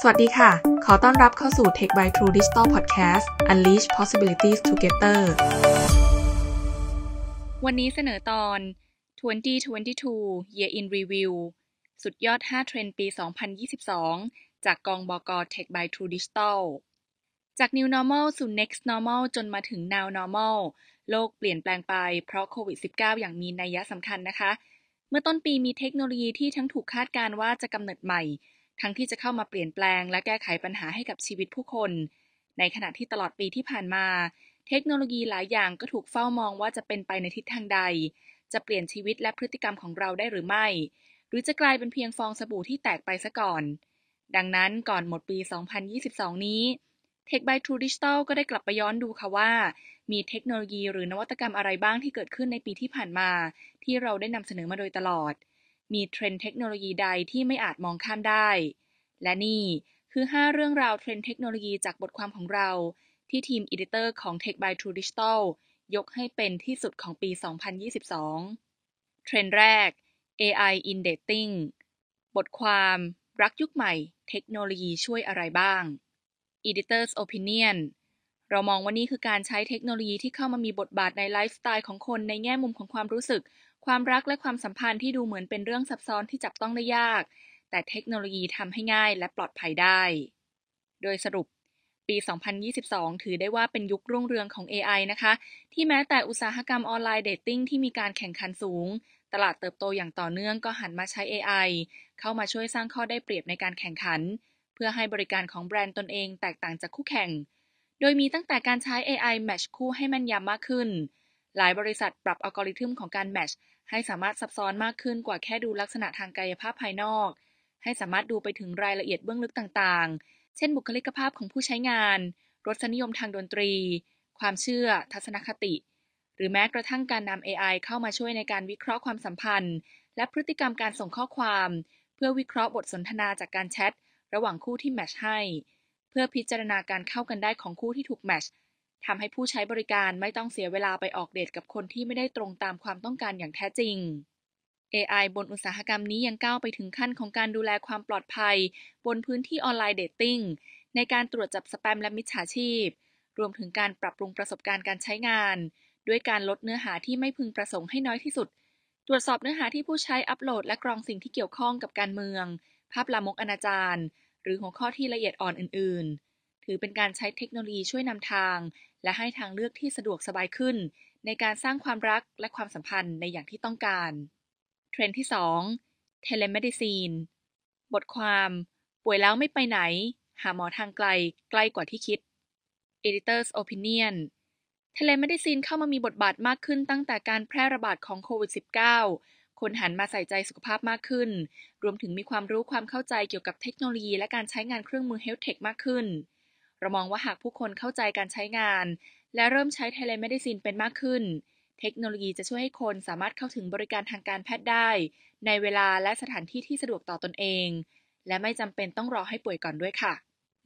สวัสดีค่ะ ขอต้อนรับเข้าสู่ Tech by True Digital Podcast Unleash Possibilities Together วันนี้เสนอตอน 2022 Year in Review สุดยอด 5 เทรนด์ปี 2022 จากกองบก Tech by True Digital จาก New Normal สู่ Next Normal จนมาถึง Now Normal โลกเปลี่ยนแปลงไปเพราะโควิด -19 อย่างมีนัยสำคัญนะคะ เมื่อต้นปีมีเทคโนโลยีที่ทั้งถูกคาดการว่าจะกำเนิดใหม่ ทั้งที่จะเข้ามาเปลี่ยนแปลงและแก้ไขปัญหาให้กับชีวิตผู้คน ในขณะที่ตลอดปีที่ผ่านมา เทคโนโลยีหลายอย่างก็ถูกเฝ้ามองว่าจะเป็นไปในทิศทางใด จะเปลี่ยนชีวิตและพฤติกรรมของเราได้หรือไม่ หรือจะกลายเป็นเพียงฟองสบู่ที่แตกไปซะก่อน ดังนั้นก่อนหมดปี 2022 นี้ Tech by True Digital ก็ได้กลับไปย้อนดูค่ะว่า มีเทคโนโลยีหรือนวัตกรรมอะไรบ้างที่เกิดขึ้นในปีที่ผ่านมา ที่เราได้นำเสนอมาโดยตลอด มีเทรนด์เทคโนโลยีใดที่ไม่อาจมองข้ามได้ และนี่คือ 5 เรื่องราวเทรนด์เทคโนโลยีจากบทความของเรา ที่ทีม editor ของ Tech by True Digital ยกให้เป็นที่สุดของปี 2022 เทรนด์แรก AI in Dating บทความรักยุคใหม่ เทคโนโลยีช่วยอะไรบ้าง Editor's Opinion เรามองว่านี่คือการใช้เทคโนโลยีที่เข้ามามีบทบาทในไลฟ์สไตล์ของคนในแง่มุมของความรู้สึก ความรักและความสัมพันธ์ที่ดูเหมือนเป็นเรื่องซับซ้อนที่จับต้องได้ยาก แต่เทคโนโลยีทำให้ง่ายและปลอดภัยได้ โดยสรุปปี 2022 ถือได้ว่าเป็นยุครุ่งเรืองของ AI นะคะ ที่แม้แต่อุตสาหกรรม online dating ที่มีการแข่งขันสูง ตลาดเติบโตอย่างต่อเนื่องก็หันมาใช้ AI เข้ามาช่วยสร้างข้อได้เปรียบในการแข่งขัน เพื่อให้บริการของแบรนด์ตนเองแตกต่างจากคู่แข่ง โดยมีตั้งแต่การใช้ AI match คู่ให้แม่นยำมากขึ้น หลายบริษัทปรับอัลกอริทึมของการ match ให้สามารถซับซ้อนมากขึ้นกว่าแค่ดูลักษณะทางกายภาพภายนอก ให้สามารถดูไปถึงรายละเอียดเบื้องลึกต่างๆ เช่นบุคลิกภาพของผู้ใช้งาน รสนิยมทางดนตรี ความเชื่อ ทัศนคติ หรือแม้กระทั่งการนำ AI เข้ามาช่วยในการวิเคราะห์ความสัมพันธ์ และพฤติกรรมการส่งข้อความ เพื่อวิเคราะห์บทสนทนาจากการแชทระหว่างคู่ที่ match ให้ เพื่อพิจารณาการเข้ากันได้ของคู่ที่ถูก match ทำให้ผู้ใช้บริการไม่ต้องเสียเวลาไปออกเดทกับคนที่ไม่ได้ตรงตามความต้องการอย่างแท้จริง AI บนอุตสาหกรรมนี้ยังก้าวไปถึงขั้นของการดูแลความปลอดภัย บนพื้นที่ online dating ในการตรวจจับสแปมและมิจฉาชีพ รวมถึงการปรับปรุงประสบการณ์การใช้งาน ด้วยการลดเนื้อหาที่ไม่พึงประสงค์ให้น้อยที่สุด ตรวจสอบเนื้อหาที่ผู้ใช้อัปโหลด และกรองสิ่งที่เกี่ยวข้องกับการเมือง ภาพลามกอนาจารหรือหัวข้อที่ละเอียดอ่อนอื่นๆ ถือเป็นการใช้เทคโนโลยีช่วยนำทาง และให้ทางเลือกที่สะดวกสบายขึ้น ในการสร้างความรักและความสัมพันธ์ในอย่างที่ต้องการ เทรนด์ที่2 Telemedicine บทความ ป่วยแล้วไม่ไปไหน หาหมอทางไกล ใกล้กว่าที่คิด Editor's Opinion Telemedicine เข้ามามีบทบาทมากขึ้นตั้งแต่การแพร่ระบาดของโควิด -19 คนหันมาใส่ใจสุขภาพมากขึ้น รวมถึงมีความรู้ความเข้าใจเกี่ยวกับเทคโนโลยีและการใช้งานเครื่องมือ Health Tech มากขึ้น เรามองว่าหากผู้คนเข้าใจการใช้งาน และเริ่มใช้ Telemedicine เป็นมากขึ้น เทคโนโลยีจะช่วยให้คนสามารถเข้าถึงบริการทางการแพทย์ได้ ในเวลาและสถานที่ที่สะดวกต่อตนเอง และไม่จำเป็นต้องรอให้ป่วยก่อนด้วยค่ะ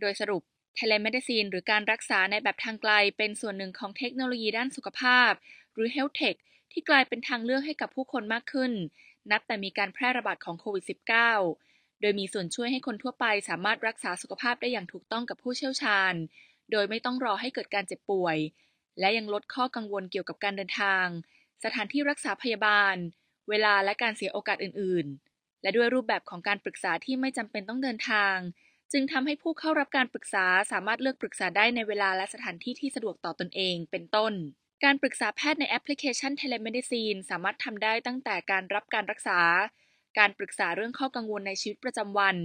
โดยสรุป Telemedicine หรือการรักษาในแบบทางไกล เป็นส่วนหนึ่งของเทคโนโลยีด้านสุขภาพ หรือ Health Tech ที่กลายเป็นทางเลือกให้กับผู้คนมากขึ้น นับแต่มีการแพร่ระบาดของโควิด -19 โดยมีส่วนช่วยให้คนทั่วไปสามารถรักษาสุขภาพได้อย่างถูกต้องกับผู้เชี่ยวชาญ โดยไม่ต้องรอให้เกิดการเจ็บป่วย และยังลดข้อกังวลเกี่ยวกับการเดินทาง สถานที่รักษาพยาบาล เวลาและการเสียโอกาสอื่น ๆ และด้วยรูปแบบของการปรึกษาที่ไม่จำเป็นต้องเดินทาง จึงทำให้ผู้เข้ารับการปรึกษาสามารถเลือกปรึกษาได้ในเวลาและสถานที่ที่สะดวกต่อตนเอง เป็นต้นการปรึกษาแพทย์ในแอปพลิเคชัน Telemedicine สามารถทำได้ตั้งแต่การรับการรักษา การปรึกษาเรื่องข้อกังวลในชีวิตประจำวัน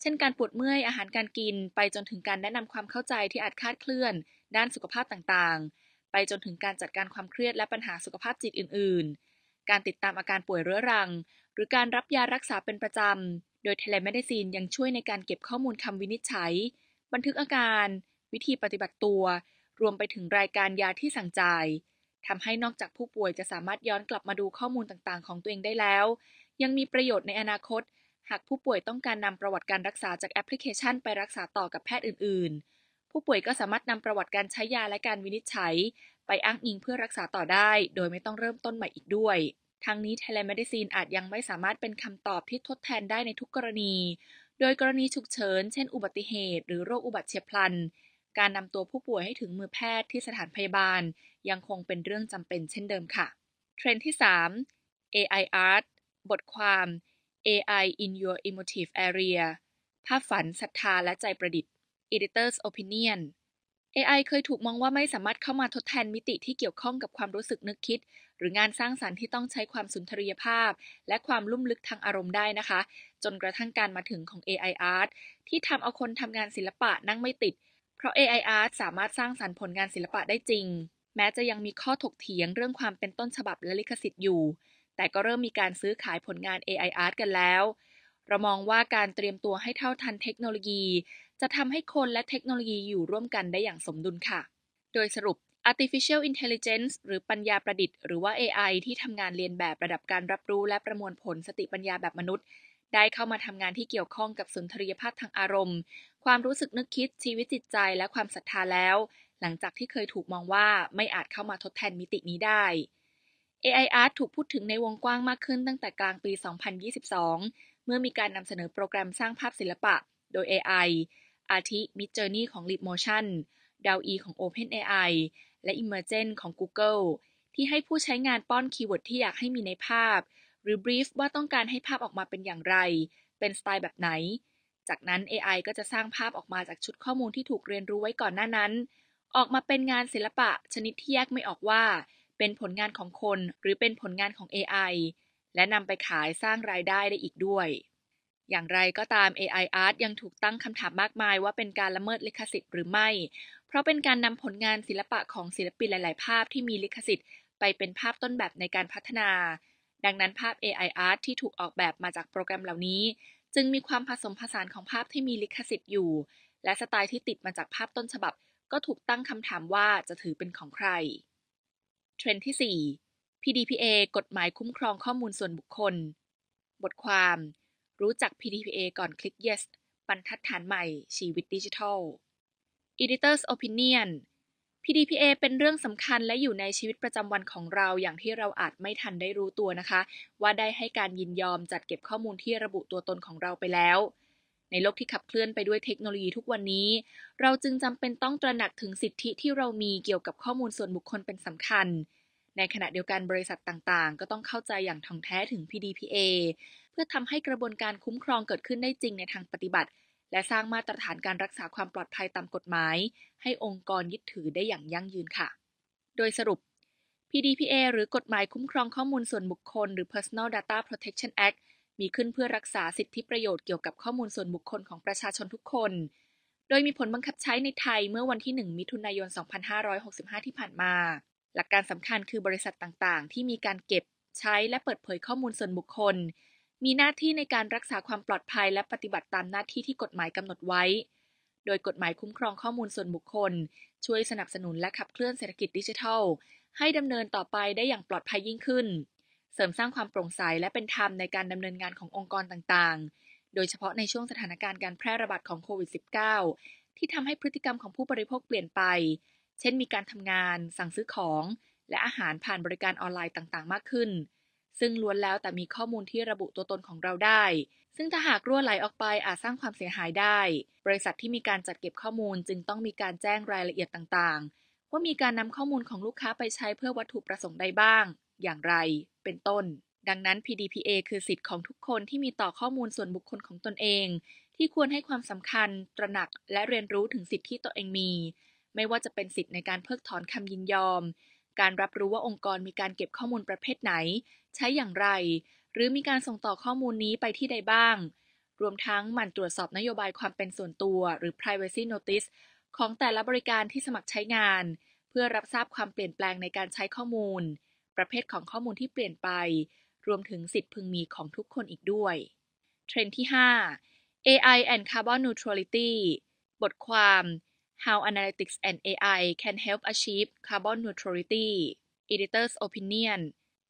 เช่นการปวดเมื่อยอาหารการกิน ไปจนถึงการแนะนำความเข้าใจที่อาจคาดเคลื่อน ด้านสุขภาพต่างๆ ไปจนถึงการจัดการความเครียดและปัญหาสุขภาพจิตอื่น ๆ การติดตามอาการป่วยเรื้อรัง หรือการรับยารักษาเป็นประจำ โดย Telemedicine ยังช่วยในการเก็บข้อมูลคำวินิจฉัย บันทึกอาการ วิธีปฏิบัติตัว รวมไปถึงรายการยาที่สั่งจ่ายทำให้นอกจากผู้ป่วยจะสามารถย้อนกลับมาดูข้อมูลต่างๆ ของตัวเองได้แล้ว ยังมีประโยชน์ในอนาคต หากผู้ป่วยต้องการนำประวัติการรักษาจากแอปพลิเคชันไปรักษาต่อกับแพทย์อื่น ๆ ผู้ป่วยก็สามารถนำประวัติการใช้ยาและการวินิจฉัย ไปอ้างอิงเพื่อรักษาต่อได้ โดยไม่ต้องเริ่มต้นใหม่อีกด้วยทั้งนี้ Telemedicine อาจยังไม่สามารถเป็นคำตอบที่ทดแทนได้ในทุกกรณี โดยกรณีฉุกเฉิน เช่น อุบัติเหตุ หรือโรคอุบัติเฉียบพลัน การนำตัวผู้ป่วยให้ถึงมือแพทย์ที่สถานพยาบาล ยังคงเป็นเรื่องจำเป็นเช่นเดิมค่ะ เทรนด์ที่ 3 AI Art บทความ AI in your emotive area ภาพฝันศรัทธาและใจประดิษฐ์ Editor's Opinion AI เคยถูกมองว่าไม่สามารถเข้ามาทดแทนมิติที่เกี่ยวข้องกับความรู้สึกนึกคิด หรืองานสร้างสารรค์ที่ต้องใช้ความสุนทรียภาพ และความลุ่มลึกทางอารมณ์ได้นะคะ จนกระทั่งการมาถึงของ AI Art ที่ทำเอาคนทำงานศิลปะนั่งไม่ติด เพราะ AI Art สามารถสร้างสารรค์ผลงานศิลปะได้จริง แม้จะยังมีข้อถกเถียงเรื่องความเป็นต้นฉบับและลิขสิทธิ์อยู่ แต่ก็เริ่มมีการซื้อขายผลงาน AI Art กันแล้ว เรามองว่าการเตรียมตัวให้เท่าทันเทคโนโลยี จะทำให้คนและเทคโนโลยีอยู่ร่วมกันได้อย่างสมดุลค่ะ โดยสรุป artificial intelligence หรือปัญญาประดิษฐ์หรือว่า AI ที่ทำงานเรียนแบบระดับการรับรู้และประมวลผลสติปัญญาแบบมนุษย์ ได้เข้ามาทำงานที่เกี่ยวข้องกับสุนทรียภาพทางอารมณ์ ความรู้สึกนึกคิดชีวิตจิตใจและความศรัทธาแล้ว หลังจากที่เคยถูกมองว่าไม่อาจเข้ามาทดแทนมิตินี้ได้ AI Art ถูกพูดถึงในวงกว้างมากขึ้นตั้งแต่กลางปี 2022 เมื่อมีการนำเสนอโปรแกรมสร้างภาพศิลปะ โดย AI อาทิ Midjourney ของ Leap Motion DALL-E ของ OpenAI และ Imagen ของ Google ที่ให้ผู้ใช้งานป้อน keyword ที่อยากให้มีในภาพ หรือ brief ว่าต้องการให้ภาพออกมาเป็นอย่างไร เป็นสไตล์แบบไหน จากนั้น AI ก็จะสร้างภาพออกมาจากชุดข้อมูลที่ถูกเรียนรู้ไว้ก่อนหน้านั้น ออกมาเป็นงานศิลปะชนิดที่แยกไม่ออกว่า เป็นผลงานของคนหรือเป็นผลงานของ AI และนำไปขายสร้างรายได้ได้อีกด้วย อย่างไรก็ตาม AI Art ยังถูกตั้งคำถามมากมายว่าเป็นการละเมิดลิขสิทธิ์หรือไม่ เพราะเป็นการนำผลงานศิลปะของศิลปินหลาย ๆ ภาพที่มีลิขสิทธิ์ ไปเป็นภาพต้นแบบในการพัฒนา ดังนั้นภาพ AI Art ที่ถูกออกแบบมาจากโปรแกรมเหล่านี้ จึงมีความผสมผสานของภาพที่มีลิขสิทธิ์อยู่ และสไตล์ที่ติดมาจากภาพต้นฉบับ ก็ถูกตั้งคำถามว่าจะถือเป็นของใคร เทรนด์ที่ 4 PDPA กฎหมายคุ้มครองข้อมูลส่วนบุคคล บทความ รู้จัก PDPA ก่อนคลิก yes บรรทัดฐานใหม่ชีวิตดิจิทัล Editor's Opinion PDPA เป็นเรื่องสำคัญและอยู่ในชีวิตประจำวันของเราอย่างที่เราอาจไม่ทันได้รู้ตัวนะคะ ว่าได้ให้การยินยอมจัดเก็บข้อมูลที่ระบุตัวตนของเราไปแล้ว ในโลกที่ขับเคลื่อนไปด้วยเทคโนโลยีทุกวันนี้ เราจึงจำเป็นต้องตระหนักถึงสิทธิที่เรามีเกี่ยวกับข้อมูลส่วนบุคคลเป็นสำคัญ ในขณะเดียวกันบริษัทต่างๆ ก็ต้องเข้าใจอย่างท่องแท้ถึง PDPA เพื่อทำให้กระบวนการคุ้มครองเกิดขึ้นได้จริงในทางปฏิบัติ และสร้างมาตรฐานการรักษาความปลอดภัยตามกฎหมาย ให้องค์กรยึดถือได้อย่างยั่งยืนค่ะ โดยสรุป PDPA หรือกฎหมายคุ้มครองข้อมูลส่วนบุคคล หรือ Personal Data Protection Act มีขึ้นเพื่อรักษาสิทธิประโยชน์เกี่ยวกับข้อมูลส่วนบุคคลของประชาชนทุกคน โดยมีผลบังคับใช้ในไทยเมื่อวันที่ 1 มิถุนายน 2565 ที่ผ่านมา หลักการสำคัญคือบริษัทต่างๆ ที่มีการเก็บใช้และเปิดเผยข้อมูลส่วนบุคคล มีหน้าที่ในการรักษาความปลอดภัยและปฏิบัติตามหน้าที่ที่กฎหมายกำหนดไว้ โดยกฎหมายคุ้มครองข้อมูลส่วนบุคคล ช่วยสนับสนุนและขับเคลื่อนเศรษฐกิจดิจิทัล ให้ดำเนินต่อไปได้อย่างปลอดภัยยิ่งขึ้น เสริมสร้างความโปร่งใสและเป็นธรรมในการดำเนินงานขององค์กรต่างๆ โดยเฉพาะในช่วงสถานการณ์การแพร่ระบาดของโควิด -19 ที่ทำให้พฤติกรรมของผู้บริโภคเปลี่ยนไป เช่นมีการทำงาน สั่งซื้อของ และอาหารผ่านบริการออนไลน์ต่างๆ มากขึ้น ซึ่งล้วนแล้วแต่มีข้อมูลที่ระบุตัวตนของเราได้ ซึ่งถ้าหากรั่วไหลออกไปอาจสร้างความเสียหายได้ บริษัทที่มีการจัดเก็บข้อมูลจึงต้องมีการแจ้งรายละเอียดต่างๆ ว่ามีการนำข้อมูลของลูกค้าไปใช้เพื่อวัตถุประสงค์ใดบ้าง อย่างไร เป็นต้น ดังนั้น PDPA คือสิทธิ์ของทุกคนที่มีต่อข้อมูลส่วนบุคคลของตนเอง ที่ควรให้ความสำคัญ ตระหนักและเรียนรู้ถึงสิทธิที่ตัวเองมี ไม่ว่าจะเป็นสิทธิ์ในการเพิกถอนคำยินยอม การรับรู้ว่าองค์กรมีการเก็บข้อมูลประเภทไหน ใช้อย่างไร หรือมีการส่งต่อข้อมูลนี้ไปที่ใดบ้าง รวมทั้งหมั่นตรวจสอบนโยบายความเป็นส่วนตัว หรือ privacy notice ของแต่ละบริการที่สมัครใช้งาน เพื่อรับทราบความเปลี่ยนแปลงในการใช้ข้อมูล ประเภทของข้อมูลที่เปลี่ยนไป รวมถึงสิทธิพึงมีของทุกคนอีกด้วย เทรนด์ที่ 5 AI and Carbon Neutrality บทความ How Analytics and AI Can Help Achieve Carbon Neutrality Editor's Opinion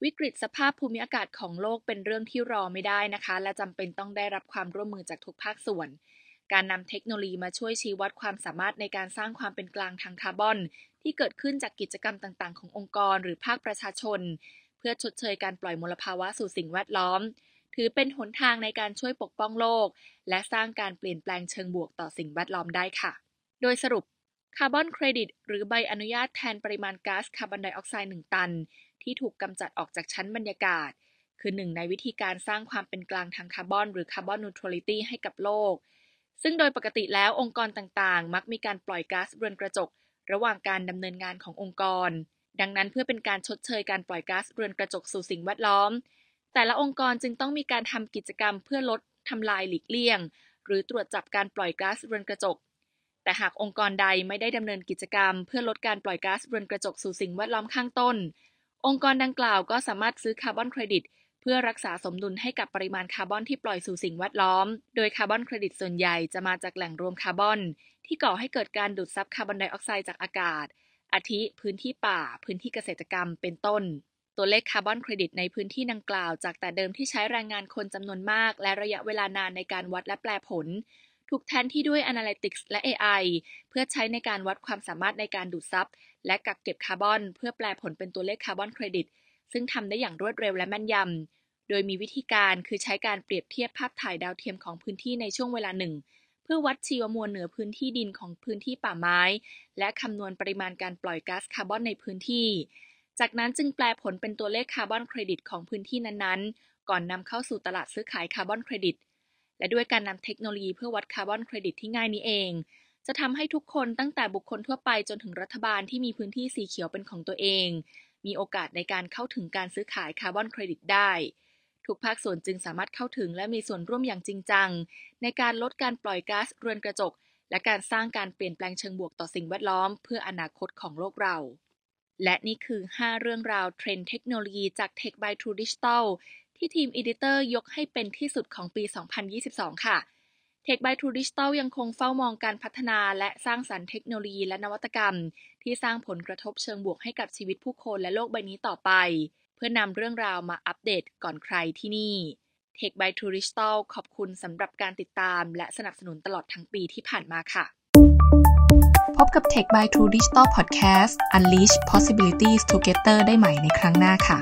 วิกฤตสภาพภูมิอากาศของโลกเป็นเรื่องที่รอไม่ได้นะคะ และจำเป็นต้องได้รับความร่วมมือจากทุกภาคส่วน การนำเทคโนโลยีมาช่วยชี้วัดความสามารถในการสร้างความเป็นกลางทางคาร์บอน ที่เกิดขึ้นจากกิจกรรมต่างๆ ขององค์กรหรือภาคประชาชน เพื่อชดเชยการปล่อยมลภาวะสู่สิ่งแวดล้อม ถือเป็นหนทางในการช่วยปกป้องโลก และสร้างการเปลี่ยนแปลงเชิงบวกต่อสิ่งแวดล้อมได้ค่ะ โดยสรุปคาร์บอนเครดิตหรือใบอนุญาตแทนปริมาณก๊าซคาร์บอนไดออกไซด์1ตัน ที่ถูกกำจัดออกจากชั้นบรรยากาศ คือหนึ่งในวิธีการสร้างความเป็นกลางทางคาร์บอนหรือ carbon neutrality ให้กับโลก ซึ่งโดยปกติแล้วองค์กรต่างๆ มักมีการปล่อยก๊าซเรือนกระจก ระหว่างการดำเนินงานขององค์กร ดังนั้นเพื่อเป็นการชดเชยการปล่อยก๊าซเรือนกระจกสู่สิ่งแวดล้อม แต่ละองค์กรจึงต้องมีการทำกิจกรรมเพื่อลดทำลายหลีกเลี่ยง หรือตรวจจับการปล่อยก๊าซเรือนกระจก แต่หากองค์กรใดไม่ได้ดำเนินกิจกรรม เพื่อลดการปล่อยก๊าซเรือนกระจกสู่สิ่งแวดล้อมข้างต้น องค์กรดังกล่าวก็สามารถซื้อคาร์บอนเครดิต เพื่อรักษาสมดุลให้กับปริมาณคาร์บอนที่ปล่อยสู่สิ่งแวดล้อม โดยคาร์บอนเครดิตส่วนใหญ่จะมาจากแหล่งรวมคาร์บอน ที่ก่อให้เกิดการดูดซับคาร์บอนไดออกไซด์จากอากาศ อาทิ พื้นที่ป่า พื้นที่เกษตรกรรม เป็นต้น ตัวเลขคาร์บอนเครดิตในพื้นที่ดังกล่าว จากแต่เดิมที่ใช้แรงงานคนจำนวนมาก และระยะเวลานานในการวัดและแปลผลถูกแทนที่ด้วย Analytics และ AI เพื่อใช้ในการวัดความสามารถในการดูดซับและกักเก็บคาร์บอน เพื่อแปลผลเป็นตัวเลขคาร์บอนเครดิต ซึ่งทำได้อย่างรวดเร็วและแม่นยำ โดยมีวิธีการคือใช้การเปรียบเทียบภาพถ่ายดาวเทียมของพื้นที่ในช่วงเวลาหนึ่ง เพื่อวัดชีวมวลเหนือพื้นที่ดินของพื้นที่ป่าไม้ และคำนวณปริมาณการปล่อยก๊าซคาร์บอนในพื้นที่ จากนั้นจึงแปลผลเป็นตัวเลขคาร์บอนเครดิตของพื้นที่นั้นๆ ก่อนนำเข้าสู่ตลาดซื้อขายคาร์บอนเครดิต และด้วยการนำเทคโนโลยีเพื่อวัดคาร์บอนเครดิตที่ง่ายนี้เองจะทำให้ทุกคนตั้งแต่บุคคลทั่วไปจนถึงรัฐบาลที่มีพื้นที่สีเขียวเป็นของตัวเอง มีโอกาสในการเข้าถึงการซื้อขายคาร์บอนเครดิตได้ ทุกภาคส่วนจึงสามารถเข้าถึงและมีส่วนร่วมอย่างจริงจัง ในการลดการปล่อยก๊าซเรือนกระจก และการสร้างการเปลี่ยนแปลงเชิงบวกต่อสิ่งแวดล้อม เพื่ออนาคตของโลกเรา และนี่คือ 5 เรื่องราวเทรนด์เทคโนโลยีจาก Tech by True Digital ที่ทีม editor ยกให้เป็นที่สุดของปี 2022 ค่ะ Tech by True Digital ยังคงเฝ้ามองการพัฒนาและสร้างสรรค์เทคโนโลยีและนวัตกรรม ที่สร้างผลกระทบเชิงบวกให้กับชีวิตผู้คนและโลกใบนี้ต่อไป เพื่อนำเรื่องราวมาอัปเดตก่อนใครที่นี่ Tech by True Digital ขอบคุณสำหรับการติดตามและสนับสนุนตลอดทั้งปีที่ผ่านมาค่ะ พบกับ Tech by True Digital Podcast Unleash Possibilities Together ได้ใหม่ในครั้งหน้าค่ะ